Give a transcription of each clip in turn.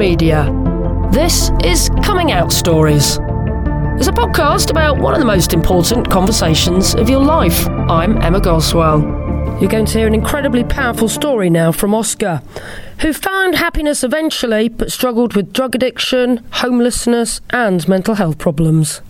media. This is Coming Out Stories. It's a podcast about one of the most important conversations of your life. I'm Emma Goswell. You're going to hear an incredibly powerful story now from Oskar, who found happiness eventually but struggled with drug addiction, homelessness, and mental health problems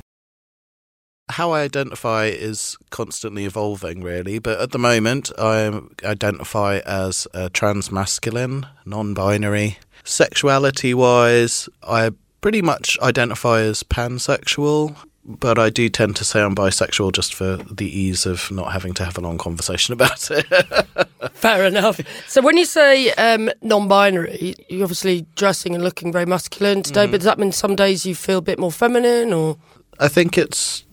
how I identify is constantly evolving, really. But at the moment, I identify as a trans masculine, non binary. Sexuality wise, I pretty much identify as pansexual, but I do tend to say I'm bisexual just for the ease of not having to have a long conversation about it. Fair enough. So when you say um, non-binary, you're obviously dressing and looking very masculine today, mm. but does that mean some days you feel a bit more feminine, or? I think it's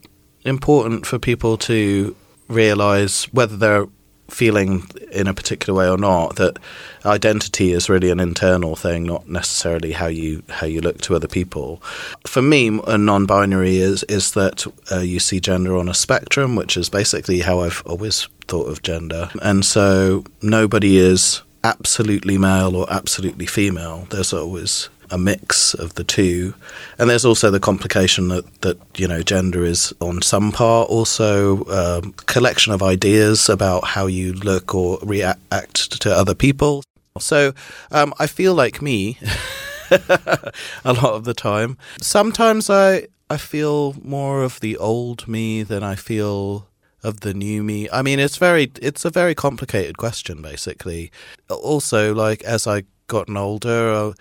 important for people to realize whether they're feeling in a particular way or not that identity is really an internal thing not necessarily how you how you look to other people. For me a non-binary is is that uh, you see gender on a spectrum which is basically how I've always thought of gender. And so nobody is absolutely male or absolutely female. There's always a mix of the two. And there's also the complication that, that you know, gender is on some part also a um, collection of ideas about how you look or react to other people. So um, I feel like me a lot of the time. Sometimes I, I feel more of the old me than I feel of the new me. I mean, it's very, it's a very complicated question, basically. Also, like as I gotten older, uh,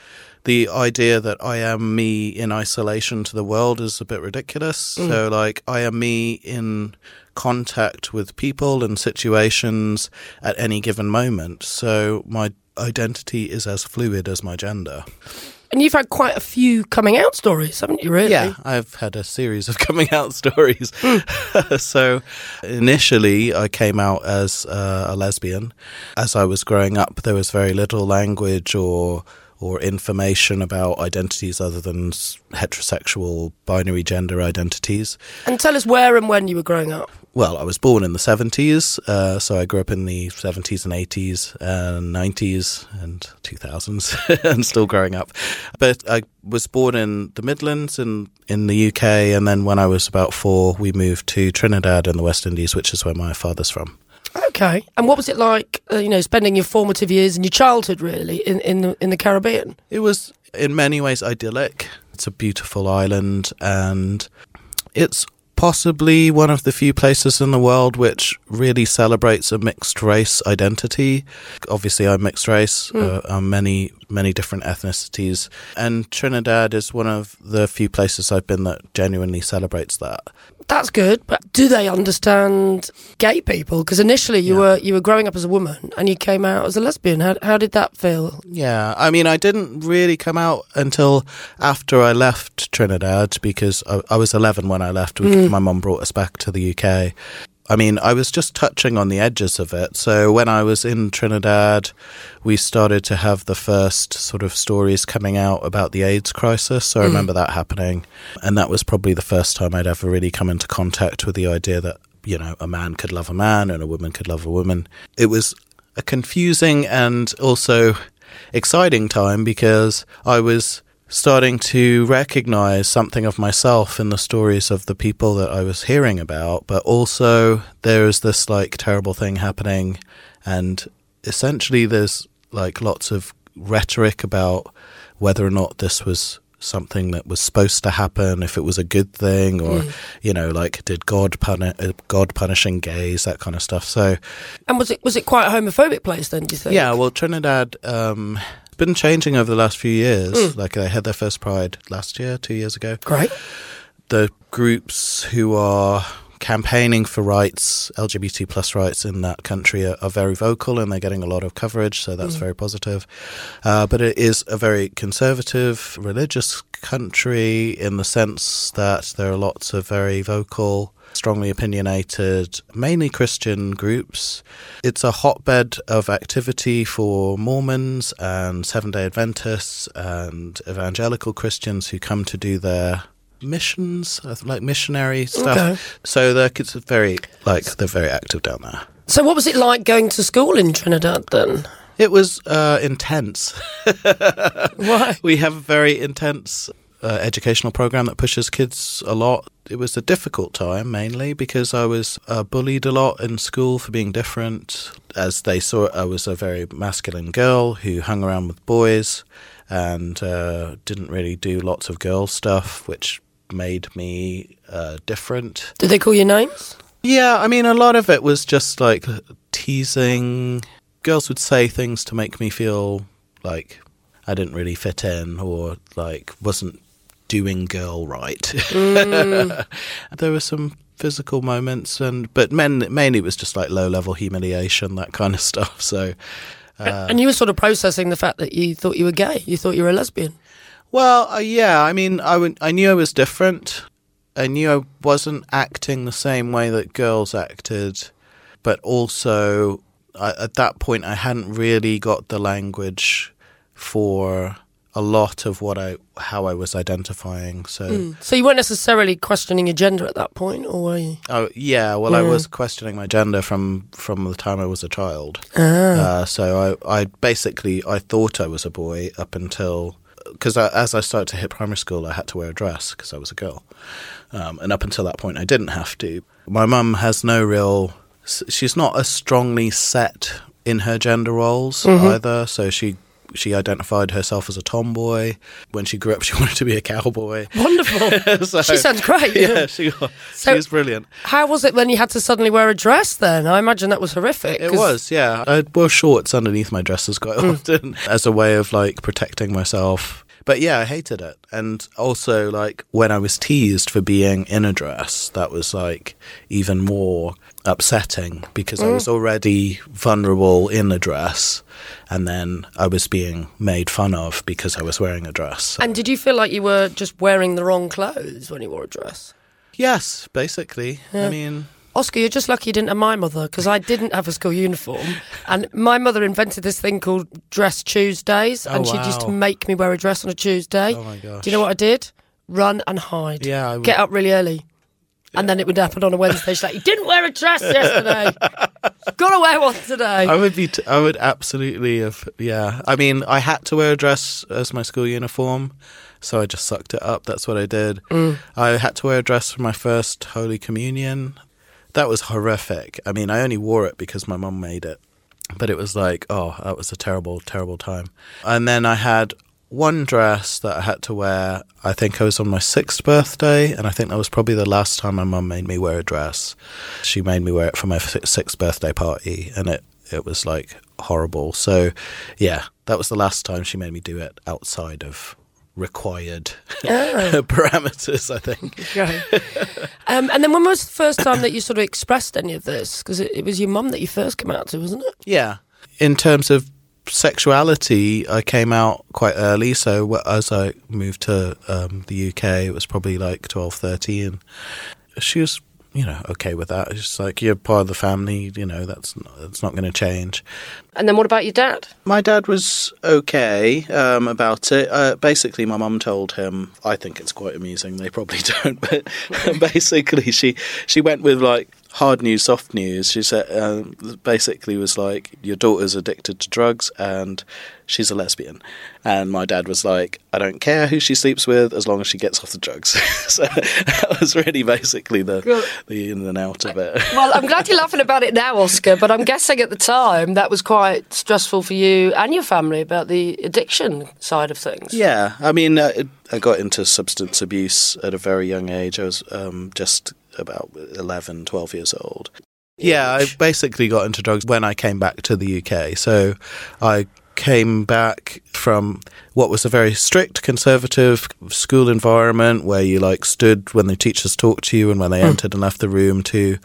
the idea that I am me in isolation to the world is a bit ridiculous. Mm. So, like, I am me in contact with people and situations at any given moment. So, my identity is as fluid as my gender. And you've had quite a few coming out stories, haven't you, really? Yeah, I've had a series of coming out stories. Mm. so, initially, I came out as uh, a lesbian. As I was growing up, there was very little language or or information about identities other than heterosexual binary gender identities. And tell us where and when you were growing up. Well, I was born in the 70s, uh, so I grew up in the 70s and 80s and 90s and 2000s and still growing up. But I was born in the Midlands in, in the UK, and then when I was about four, we moved to Trinidad in the West Indies, which is where my father's from. Okay. And what was it like, uh, you know, spending your formative years and your childhood really in in the, in the Caribbean? It was in many ways idyllic. It's a beautiful island and it's possibly one of the few places in the world which really celebrates a mixed race identity. Obviously, I'm mixed race. Mm. Uh, I'm many many different ethnicities, and Trinidad is one of the few places I've been that genuinely celebrates that that's good, but do they understand gay people? Because initially you yeah. were you were growing up as a woman and you came out as a lesbian. How how did that feel? Yeah, I mean, I didn't really come out until after I left Trinidad because I, I was 11 when I left. Mm. My mum brought us back to the UK, I mean, I was just touching on the edges of it. So when I was in Trinidad, we started to have the first sort of stories coming out about the AIDS crisis. So I mm. remember that happening. And that was probably the first time I'd ever really come into contact with the idea that, you know, a man could love a man and a woman could love a woman. It was a confusing and also exciting time because I was starting to recognize something of myself in the stories of the people that I was hearing about, but also there is this like terrible thing happening, and essentially there's like lots of rhetoric about whether or not this was something that was supposed to happen, if it was a good thing, or mm. you know, like did God punish uh, God punishing gays, that kind of stuff. So, and was it was it quite a homophobic place then? Do you think? Yeah, well, Trinidad. Um, been changing over the last few years. Mm. Like they had their first Pride last year, two years ago. Great. The groups who are campaigning for rights, LGBT plus rights in that country are, are, very vocal and they're getting a lot of coverage, so that's mm. very positive. Uh, but it is a very conservative, religious country in the sense that there are lots of very vocal strongly opinionated, mainly Christian groups. It's a hotbed of activity for Mormons and Seventh day Adventists and evangelical Christians who come to do their missions, like missionary stuff. Okay. So they're very like they're very active down there. So what was it like going to school in Trinidad then? It was uh, intense. Why? We have a very intense uh, educational program that pushes kids a lot. It was a difficult time mainly because I was uh, bullied a lot in school for being different. As they saw, I was a very masculine girl who hung around with boys and uh, didn't really do lots of girl stuff, which made me uh, different. Did they call you names? Yeah, I mean, a lot of it was just like teasing. Girls would say things to make me feel like I didn't really fit in or like wasn't doing girl right. Mm. there were some physical moments, and but men mainly it was just like low level humiliation, that kind of stuff. So, uh, and you were sort of processing the fact that you thought you were gay. You thought you were a lesbian. Well, uh, yeah, I mean, I knew I was different. I knew I wasn't acting the same way that girls acted, but also I, at that point I hadn't really got the language for a lot of what I how I was identifying. So. So you weren't necessarily questioning your gender at that point, or were you? Oh yeah, well I was questioning my gender from from the time I was a child. Ah. Uh, so I I basically I thought I was a boy up until because as I started to hit primary school, I had to wear a dress because I was a girl, um, and up until that point, I didn't have to. My mum has no real. She's not as strongly set in her gender roles either. So she she identified herself as a tomboy. When she grew up, she wanted to be a cowboy. Wonderful. So- she sounds great. Yeah, she was, So- she was brilliant. How was it when you had to suddenly wear a dress then? I imagine that was horrific. It was, yeah. I wore shorts underneath my dresses quite hmm. often as a way of like protecting myself. But yeah, I hated it. And also, like, when I was teased for being in a dress, that was like even more upsetting because I mm. was already vulnerable in a dress. And then I was being made fun of because I was wearing a dress. And did you feel like you were just wearing the wrong clothes when you wore a dress? yes, basically. I mean, Oskar, you're just lucky you didn't have my mother because I didn't have a school uniform. And my mother invented this thing called Dress Tuesdays. Oh, and Oh, she used to make me wear a dress on a Tuesday. Oh, my gosh. Do you know what I did? Run and hide. Yeah, I would- Get up really early. And then it would happen on a Wednesday. She's like, You didn't wear a dress yesterday. Gotta wear one today. I would be. T- I would absolutely have. Yeah. I mean, I had to wear a dress as my school uniform, so I just sucked it up. That's what I did. Mm. I had to wear a dress for my first Holy Communion. That was horrific. I mean, I only wore it because my mum made it, but it was like, oh, that was a terrible, terrible time. And then I had one dress that I had to wear. I think I was on my sixth birthday, and I think that was probably the last time my mum made me wear a dress. She made me wear it for my sixth birthday party, and it it was like horrible. So, yeah, that was the last time she made me do it outside of required parameters. I think. Right. um, and then when was the first time that you sort of expressed any of this? Because it, it was your mum that you first came out to, wasn't it? Yeah. In terms of sexuality, I came out quite early. So as I moved to um, the UK, it was probably like 12, 13. She was, you know, okay with that. It's just like, you're part of the family, you know, that's not, that's not going to change. And then what about your dad? My dad was okay um, about it. Uh, basically, my mum told him. I think it's quite amusing. They probably don't, but basically, she she went with like hard news, soft news. She said um, basically was like your daughter's addicted to drugs and she's a lesbian. And my dad was like, I don't care who she sleeps with as long as she gets off the drugs. so that was really basically the Good. the in and out of it. Well, I'm glad you're laughing about it now, Oskar, but I'm guessing at the time that was quite stressful for you and your family about the addiction side of things. Yeah, I mean, uh, I got into substance abuse at a very young age. I was um, just about 11, 12 years old. Yeah, I basically got into drugs when I came back to the UK. So I came back from what was a very strict conservative school environment where you like stood when the teachers talked to you and when they hmm. entered and left the room to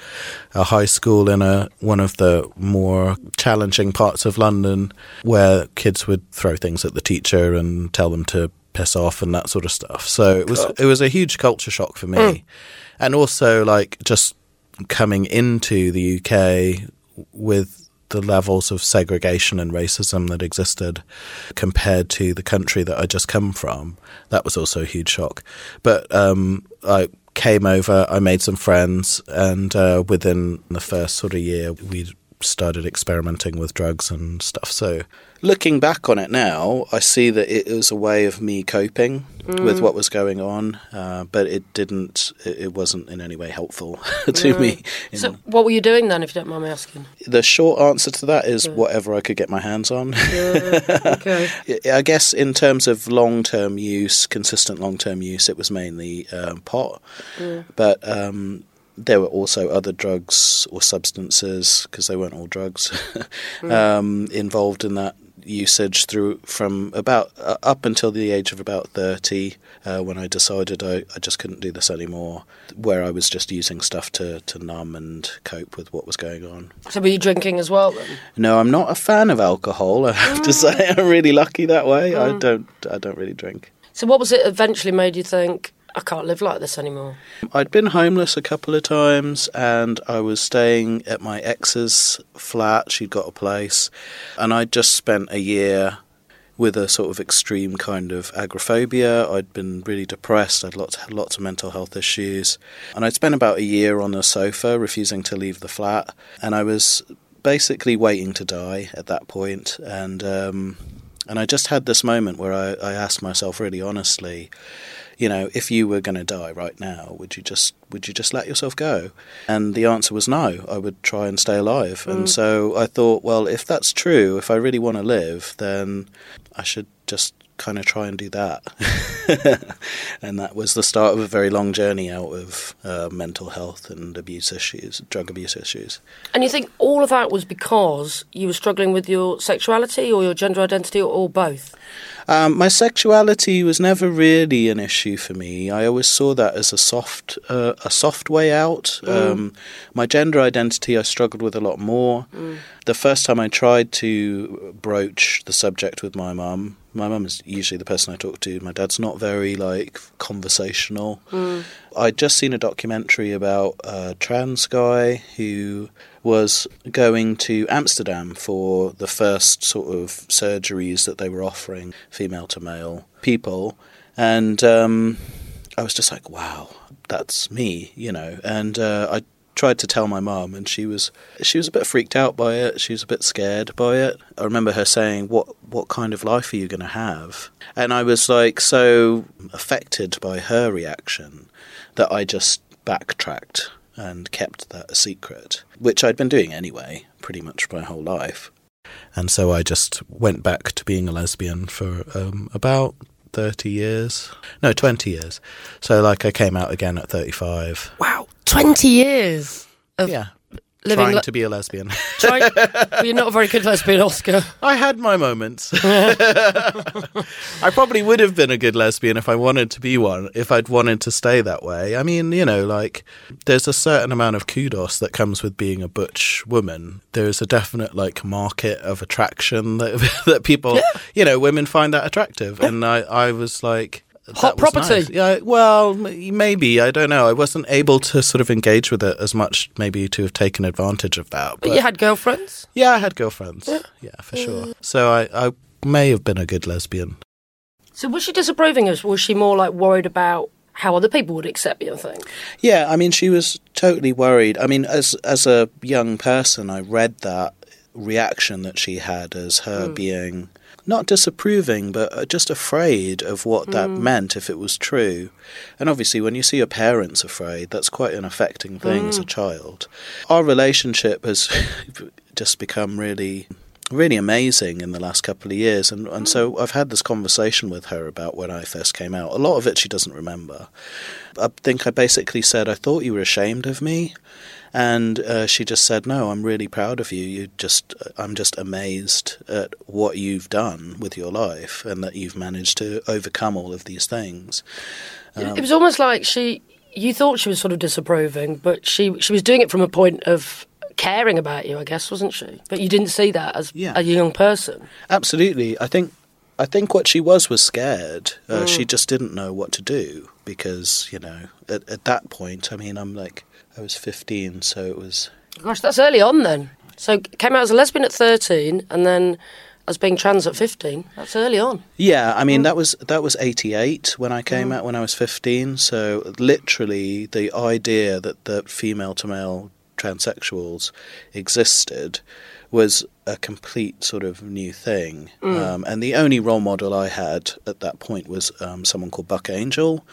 a high school in a one of the more challenging parts of London where kids would throw things at the teacher and tell them to piss off and that sort of stuff. So it was it was a huge culture shock for me. Hmm. And also like just coming into the UK with the levels of segregation and racism that existed compared to the country that I just come from. That was also a huge shock. But um, I came over, I made some friends, and uh, within the first sort of year, we'd started experimenting with drugs and stuff. So, looking back on it now, I see that it was a way of me coping Mm. with what was going on, uh, but it didn't. It, wasn't in any way helpful to me. So, what were you doing then, if you don't mind me asking? the short answer to that is whatever I could get my hands on. okay. I guess in terms of long term use, consistent long term use, it was mainly um, pot, but um, there were also other drugs or substances because they weren't all drugs um, involved in that usage through from about uh, up until the age of about 30 uh, when I decided I, I just couldn't do this anymore where I was just using stuff to, to numb and cope with what was going on. So, were you drinking as well then? No, I'm not a fan of alcohol. I have to say, I'm really lucky that way. I don't, I don't really drink. So, what was it eventually made you think, I can't live like this anymore? I'd been homeless a couple of times, and I was staying at my ex's flat. She'd got a place, and I'd just spent a year with a sort of extreme kind of agoraphobia. I'd been really depressed. I'd lots had lots of mental health issues, and I'd spent about a year on the sofa, refusing to leave the flat, and I was basically waiting to die at that point, and. Um, and I just had this moment where I, I asked myself really honestly, you know, if you were going to die right now, would you just would you just let yourself go? And the answer was no. I would try and stay alive. And mm. so I thought, well, if that's true, if I really want to live, then I should just kind of try and do that. and that was the start of a very long journey out of uh, mental health and abuse issues, drug abuse issues. And you think all of that was because you were struggling with your sexuality or your gender identity or, or both? Um, my sexuality was never really an issue for me. I always saw that as a soft, uh, a soft way out. Um, my gender identity, I struggled with a lot more. The first time I tried to broach the subject with my mum, my mum is usually the person I talk to. My dad's not very like conversational. I'd just seen a documentary about a trans guy who was going to Amsterdam for the first sort of surgeries that they were offering female to male people. And um, I was just like, wow, that's me, you know. And uh, I tried to tell my mum, and she was she was a bit freaked out by it. She was a bit scared by it. I remember her saying, "What what kind of life are you going to have?" And I was like so affected by her reaction that I just backtracked and kept that a secret, which I'd been doing anyway, pretty much my whole life. And so I just went back to being a lesbian for um, about 30 years. No, 20 years. So, like, I came out again at 35. Wow, 20 years of Yeah. Living. Trying le- to be a lesbian. try- well, you're not a very good lesbian, Oskar. I had my moments. I probably would have been a good lesbian if I wanted to be one, if I'd wanted to stay that way. I mean, you know, like, there's a certain amount of kudos that comes with being a butch woman. There's a definite, like, market of attraction that, that people, you know, women find that attractive. And I, I was like, Hot property. nice. Yeah, well, maybe I don't know. I wasn't able to sort of engage with it as much, maybe to have taken advantage of that. But you had girlfriends? Yeah, I had girlfriends. Yeah, for sure. So I, I may have been a good lesbian. So was she disapproving of? Was she more like worried about how other people would accept you? I think. Yeah, I mean, she was totally worried. I mean, as as a young person, I read that reaction that she had as her hmm. being not disapproving, but uh, just afraid of what that meant if it was true. And obviously, when you see your parents afraid, that's quite an affecting thing as a child. Our relationship has just become really really amazing in the last couple of years and and so mm. I've had this conversation with her about when I first came out. A lot of it she doesn't remember. I think I basically said I thought you were ashamed of me and uh, she just said no, I'm really proud of you. You just uh, I'm just amazed at what you've done with your life and that you've managed to overcome all of these things. it um, was almost like she. You thought she was sort of disapproving, but she she was doing it from a point of caring about you, I guess, wasn't she? But you didn't see that as Yeah. a young person. Absolutely. I think I think what she was was scared. Uh, mm. She just didn't know what to do because you know at, at that point. I mean, I'm like I was 15, so it was Gosh, that's early on then. So came out as a lesbian at thirteen, and then as being trans at fifteen. That's early on. yeah. I mean, mm. that was that was 88 when I came mm. out when I was 15. So literally, the idea that the female to male transsexuals existed was a complete sort of new thing. Um, and the only role model I had at that point was um, someone called Buck Angel,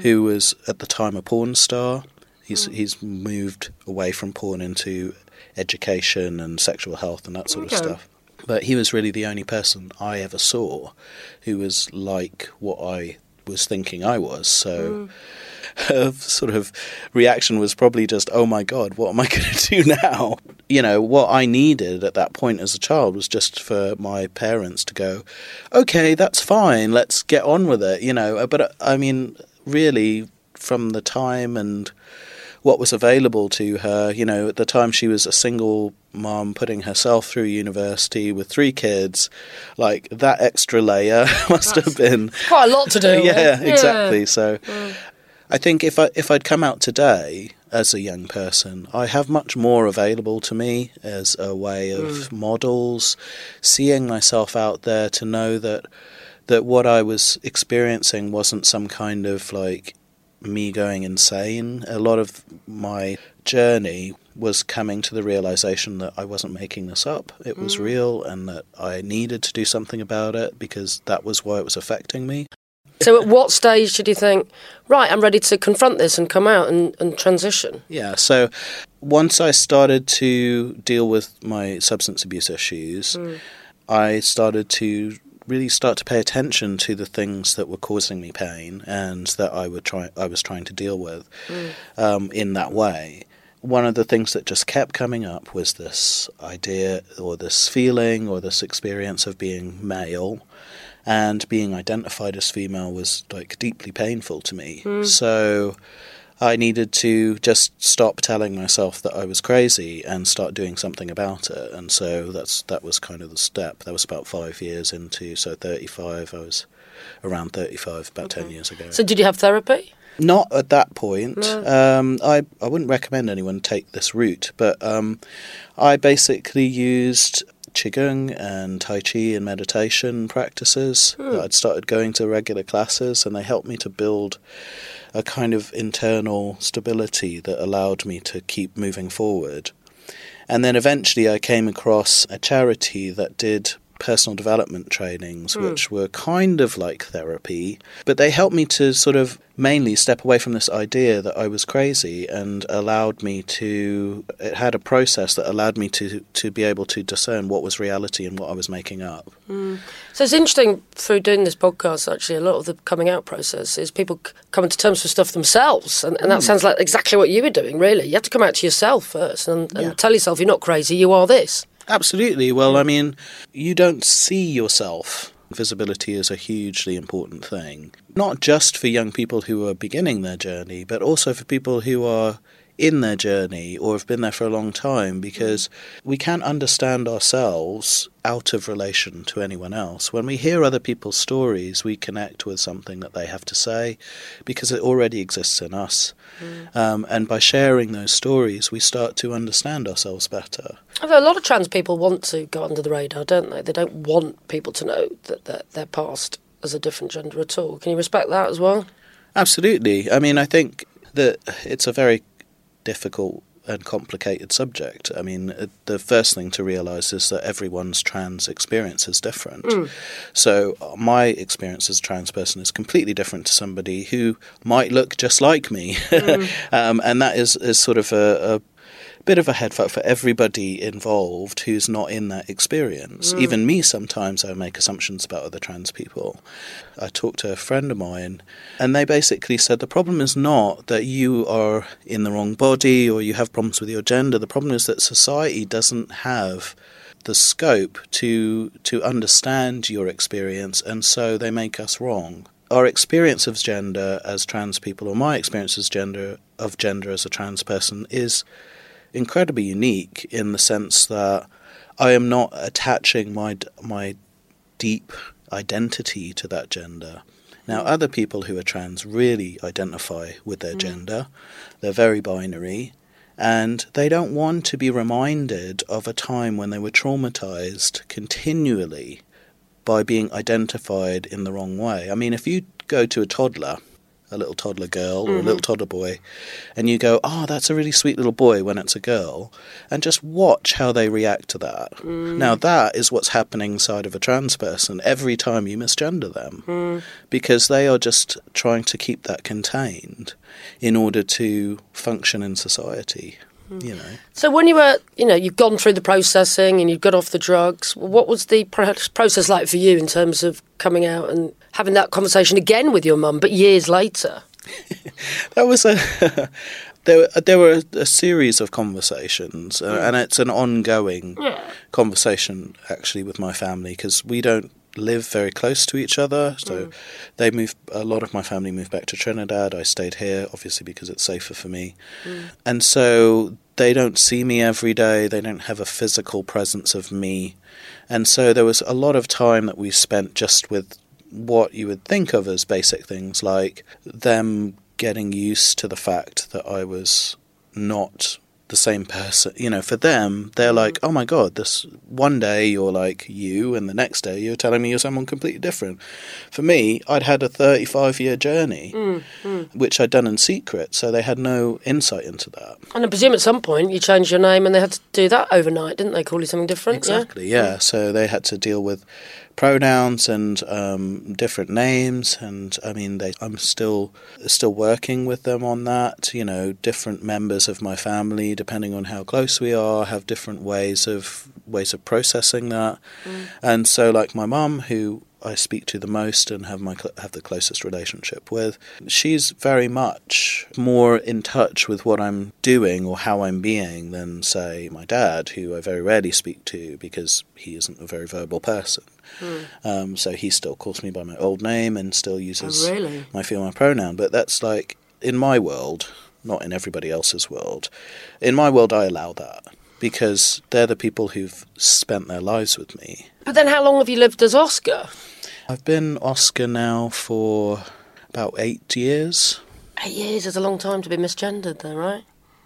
who was at the time a porn star. He's he's moved away from porn into education and sexual health and that sort Okay. of stuff. But he was really the only person I ever saw who was like what I was thinking I was. So her sort of reaction was probably just, "Oh my god, what am I going to do now?" You know, what I needed at that point as a child was just for my parents to go, "Okay, that's fine. Let's get on with it." You know, but uh, I mean, really, from the time and what was available to her. You know, at the time she was a single mom putting herself through university with three kids. Like that extra layer must have been Quite a lot to do. yeah, exactly. So mm. I think if I if I'd come out today as a young person, I have much more available to me as a way of mm. models, seeing myself out there to know that that what I was experiencing wasn't some kind of like me going insane. A lot of my journey was coming to the realization that I wasn't making this up. It was mm. real and that I needed to do something about it because that was why it was affecting me. So, at what stage did you think, right, I'm ready to confront this and come out and, and transition? Yeah, so once I started to deal with my substance abuse issues, mm. I started to really start to pay attention to the things that were causing me pain and that I would try I was trying to deal with um, in that way. One of the things that just kept coming up was this idea or this feeling or this experience of being male and being identified as female was like deeply painful to me. So I needed to just stop telling myself that I was crazy and start doing something about it. And so that's that was kind of the step. That was about five years into. So thirty five. I was around thirty five about ten years ago. So, did you have therapy? Not at that point. Um, I I wouldn't recommend anyone take this route, but um, I basically used qigong and tai chi and meditation practices. Hmm. I'd started going to regular classes, and they helped me to build a kind of internal stability that allowed me to keep moving forward. And then eventually, I came across a charity that did personal development trainings, hmm. which were kind of like therapy, but they helped me to sort of mainly step away from this idea that I was crazy and allowed me to. It had a process that allowed me to to be able to discern what was reality and what I was making up. Hmm. So it's interesting through doing this podcast. Actually, a lot of the coming out process is people coming to terms with stuff themselves, and, and that hmm. sounds like exactly what you were doing. Really, you have to come out to yourself first and, and Yeah. tell yourself you're not crazy. You are this. Absolutely. Well, I mean, you don't see yourself. Visibility is a hugely important thing, not just for young people who are beginning their journey, but also for people who are in their journey or have been there for a long time because we can't understand ourselves out of relation to anyone else. When we hear other people's stories, we connect with something that they have to say because it already exists in us. Um, and by sharing those stories, we start to understand ourselves better. Although a lot of trans people want to go under the radar, don't they? They don't want people to know that they're, they're past as a different gender at all. Can you respect that as well? Absolutely. I mean, I think that it's a very difficult and complicated subject. I mean, uh, the first thing to realise is that everyone's trans experience is different. So, uh, my experience as a trans person is completely different to somebody who might look just like me. um, and that is, is sort of a, a bit of a head fuck for everybody involved who's not in that experience. Mm. Even me, sometimes I make assumptions about other trans people. I talked to a friend of mine, and they basically said the problem is not that you are in the wrong body or you have problems with your gender. The problem is that society doesn't have the scope to to understand your experience, and so they make us wrong. Our experience of gender as trans people, or my experience as gender of gender as a trans person, is incredibly unique in the sense that I am not attaching my my deep identity to that gender. Now, hmm. other people who are trans really identify with their hmm. gender. They're very binary, and they don't want to be reminded of a time when they were traumatized continually by being identified in the wrong way. I mean, if you go to a toddler a little toddler girl or a mm-hmm. little toddler boy, and you go, "Oh, that's a really sweet little boy" when it's a girl, and just watch how they react to that. Mm. Now that is what's happening inside of a trans person every time you misgender them, mm. because they are just trying to keep that contained in order to function in society. You know. So when you were, you know, you've gone through the processing and you've got off the drugs. What was the pro- process like for you in terms of coming out and having that conversation again with your mum, but years later? That was a there. There were a, a series of conversations, uh, and it's an ongoing conversation actually with my family because we don't live very close to each other. So mm. they moved. A lot of my family moved back to Trinidad. I stayed here, obviously because it's safer for me, mm. and so they don't see me every day. They don't have a physical presence of me, and so there was a lot of time that we spent just with what you would think of as basic things like them getting used to the fact that I was not the same person. You know, for them, they're like, mm-hmm. oh my God, this one day you're like you, and the next day you're telling me you're someone completely different. For me, I'd had a 35 year journey, mm, mm. which I'd done in secret, so they had no insight into that. And I presume at some point you changed your name and they had to do that overnight, didn't they? Call you something different? Exactly, yeah. So they had to deal with pronouns and um, different names, and I mean, they, I'm still still working with them on that. You know, different members of my family, depending on how close we are, have different ways of ways of processing that. And so, like my mum, who I speak to the most and have my cl- have the closest relationship with. She's very much more in touch with what I'm doing or how I'm being than say my dad, who I very rarely speak to because he isn't a very verbal person. Um, so he still calls me by my old name and still uses Oh, really? my female pronoun. But that's like in my world, not in everybody else's world. In my world, I allow that because they're the people who've spent their lives with me. But then how long have you lived as Oskar? I've been Oskar now for about eight years. Eight years is a long time to be misgendered, though, right?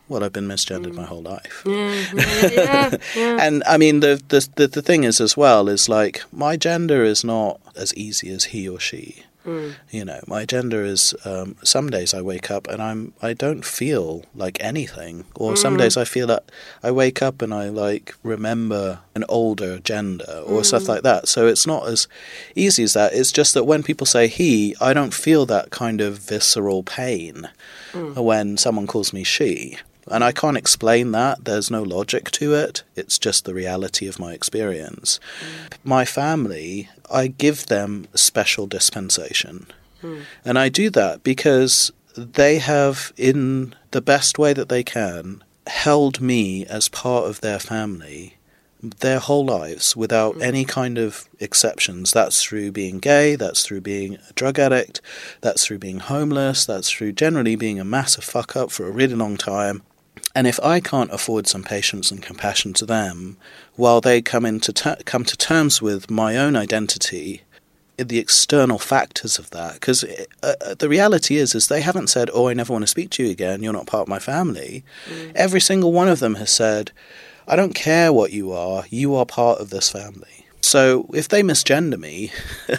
Well, I've been misgendered my mm. whole life. yeah, yeah. And I mean, the, the the the thing is as well is like my gender is not as easy as he or she. Mm. You know, my gender is. Um, some days I wake up and I'm I don't feel like anything, or some mm. days I feel that I wake up and I like remember an older gender or stuff like that. So it's not as easy as that. It's just that when people say he, I don't feel that kind of visceral pain when someone calls me she. And I can't explain that. There's no logic to it. It's just the reality of my experience. Mm. My family, I give them special dispensation. Hmm. And I do that because they have, in the best way that they can, held me as part of their family their whole lives without hmm. any kind of exceptions. That's through being gay, that's through being a drug addict, that's through being homeless, that's through generally being a massive fuck up for a really long time. And if I can't afford some patience and compassion to them, while they come into ter- come to terms with my own identity, the external factors of that, because uh, uh, the reality is, is they haven't said, "Oh, I never want to speak to you again. You're not part of my family." Every single one of them has said, "I don't care what you are. You are part of this family." So if they misgender me,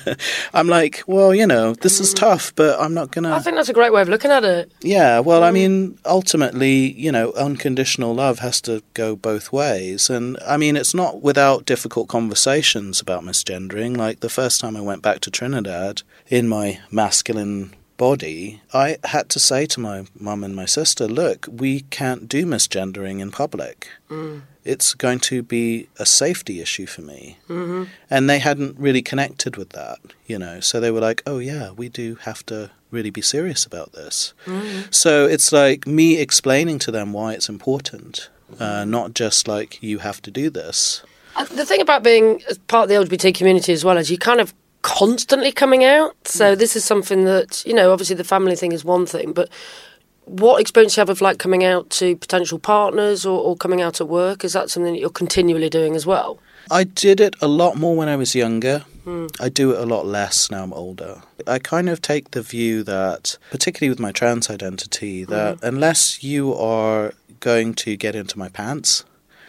I'm like, well, you know, this is mm. tough, but I'm not gonna. I think that's a great way of looking at it. Yeah, well, I mm. mean, ultimately, you know, unconditional love has to go both ways. And I mean, it's not without difficult conversations about misgendering. Like the first time I went back to Trinidad in my masculine body, I had to say to my mum and my sister, look, we can't do misgendering in public. Mm. It's going to be a safety issue for me. Mm-hmm. And they hadn't really connected with that, you know. So they were like, oh, yeah, we do have to really be serious about this. So it's like me explaining to them why it's important, uh, not just like you have to do this. Uh, The thing about being part of the LGBT community as well is you kind of constantly coming out. So this is something that you know. Obviously, the family thing is one thing, but what experience do you have of like coming out to potential partners or, or coming out at work? Is that something that you're continually doing as well? I did it a lot more when I was younger. Hmm. I do it a lot less now I'm older. I kind of take the view that, particularly with my trans identity, hmm. that unless you are going to get into my pants,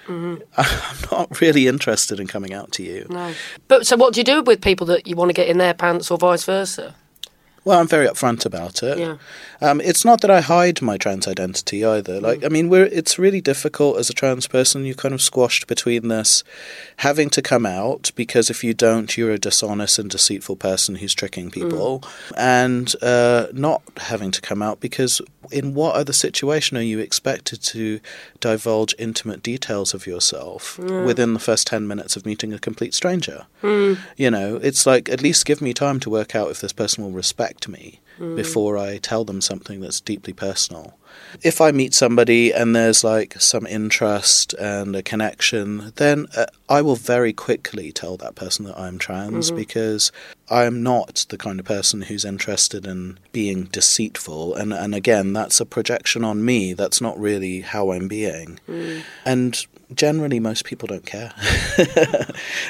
mm-hmm. I'm not really interested in coming out to you. No. But so, what do you do with people that you want to get in their pants or vice versa? Well, I'm very upfront about it. Yeah. Um, it's not that I hide my trans identity either. Like, I mean, we're it's really difficult as a trans person. You're kind of squashed between this having to come out because if you don't, you're a dishonest and deceitful person who's tricking people, and uh, not having to come out because in what other situation are you expected to divulge intimate details of yourself within the first 10 minutes of meeting a complete stranger? You know, it's like at least give me time to work out if this person will respect me mm. before I tell them something that's deeply personal. If I meet somebody and there's like some interest and a connection, then uh, I will very quickly tell that person that I'm trans mm-hmm. because I'm not the kind of person who's interested in being deceitful. And, and again, that's a projection on me. That's not really how I'm being. Mm. And generally, most people don't care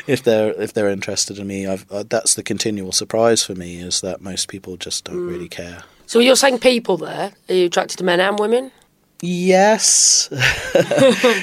if they're if they're interested in me. I've, uh, that's the continual surprise for me is that most people just don't really care. So you're saying people there? Are you attracted to men and women? Yes.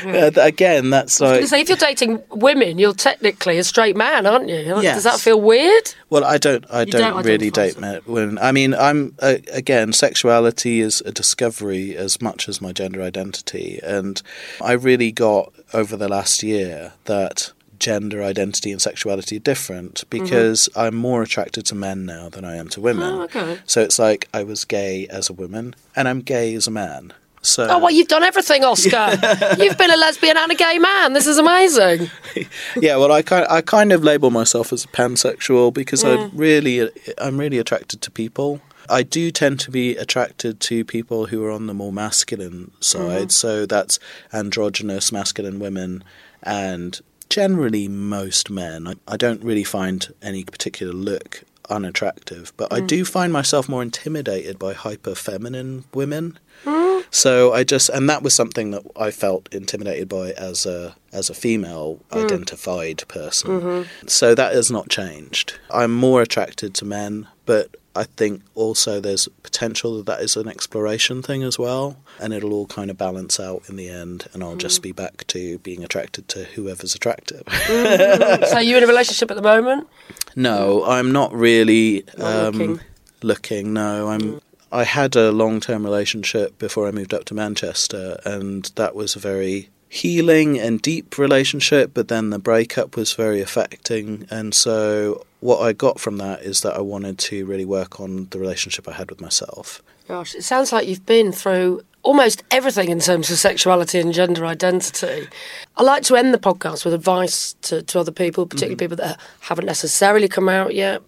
Uh, Again, that's like. Say if you're dating women, you're technically a straight man, aren't you? Does Yes. that feel weird? Well, I don't. I don't, don't really date men. Women. I mean, I'm uh, again. Sexuality is a discovery as much as my gender identity, and I really got over the last year that gender identity and sexuality are different because I'm more attracted to men now than I am to women. Oh, okay. So it's like I was gay as a woman, and I'm gay as a man. So Oh, well, you've done everything, Oskar. you've been a lesbian and a gay man. This is amazing. yeah, well, I kind I kind of label myself as a pansexual because I really I'm really attracted to people. I do tend to be attracted to people who are on the more masculine side, mm-hmm. so that's androgynous masculine women and generally most men. I, I don't really find any particular look unattractive, but I mm. do find myself more intimidated by hyper feminine women. Mm. So I just, and that was something that I felt intimidated by as a as a female mm. identified person. Mm-hmm. So that has not changed. I'm more attracted to men, but I think also there's potential that that is an exploration thing as well, and it'll all kind of balance out in the end, and I'll just mm. be back to being attracted to whoever's attractive. Mm. so you in a relationship at the moment? no, I'm not really Not um, looking. looking. No, I'm. Mm. I had a long-term relationship before I moved up to Manchester, and that was a very healing and deep relationship. But then the breakup was very affecting, and so what I got from that is that I wanted to really work on the relationship I had with myself. Gosh, it sounds like you've been through almost everything in terms of sexuality and gender identity. I like to end the podcast with advice to, to other people, particularly mm-hmm. people that haven't necessarily come out yet.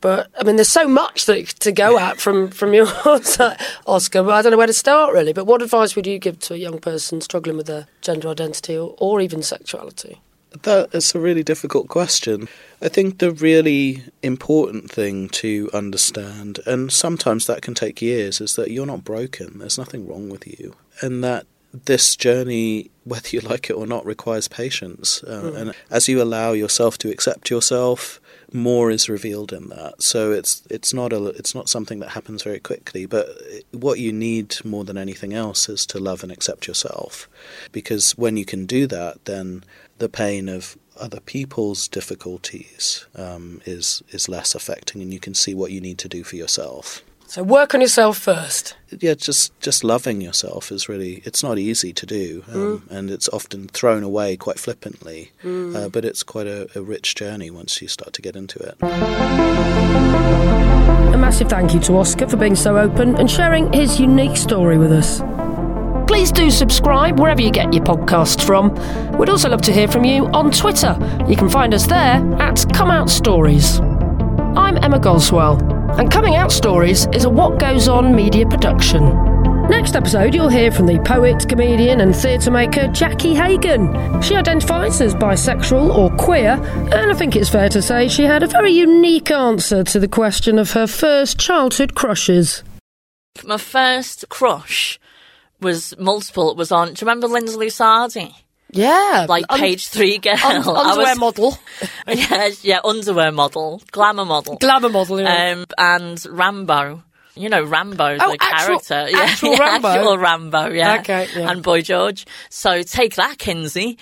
But I mean, there's so much that, to go at from from yours, Oskar. But I don't know where to start really. But what advice would you give to a young person struggling with their gender identity or, or even sexuality? That is a really difficult question. I think the really important thing to understand, and sometimes that can take years, is that you're not broken. There's nothing wrong with you. And that this journey, whether you like it or not, requires patience. Uh, And as you allow yourself to accept yourself, more is revealed in that. So it's it's not a it's not something that happens very quickly. But what you need more than anything else is to love and accept yourself, because when you can do that, then the pain of other people's difficulties um, is is less affecting, and you can see what you need to do for yourself. So work on yourself first. Yeah, just just loving yourself is really it's not easy to do, um, and it's often thrown away quite flippantly. Uh, but it's quite a, a rich journey once you start to get into it. A massive thank you to Oskar for being so open and sharing his unique story with us. Please do subscribe wherever you get your podcasts from. We'd also love to hear from you on Twitter. You can find us there at Come Out Stories. I'm Emma Goswell, and Coming Out Stories is a What Goes On media production. Next episode, you'll hear from the poet, comedian, and theatre maker Jackie Hagan. She identifies as bisexual or queer, and I think it's fair to say she had a very unique answer to the question of her first childhood crushes. My first crush was multiple. It was on. Do you remember Lindsay Lusardi? Yeah, Like page three girl. underwear was- model, yeah, yeah, underwear model, glamour model, glamour model. Yeah. um, and Rambo. You know Rambo, Oh, the actual- character. actual yeah, Rambo? actual Rambo, yeah. Okay, yeah. And Boy George. So take that, Kinsey.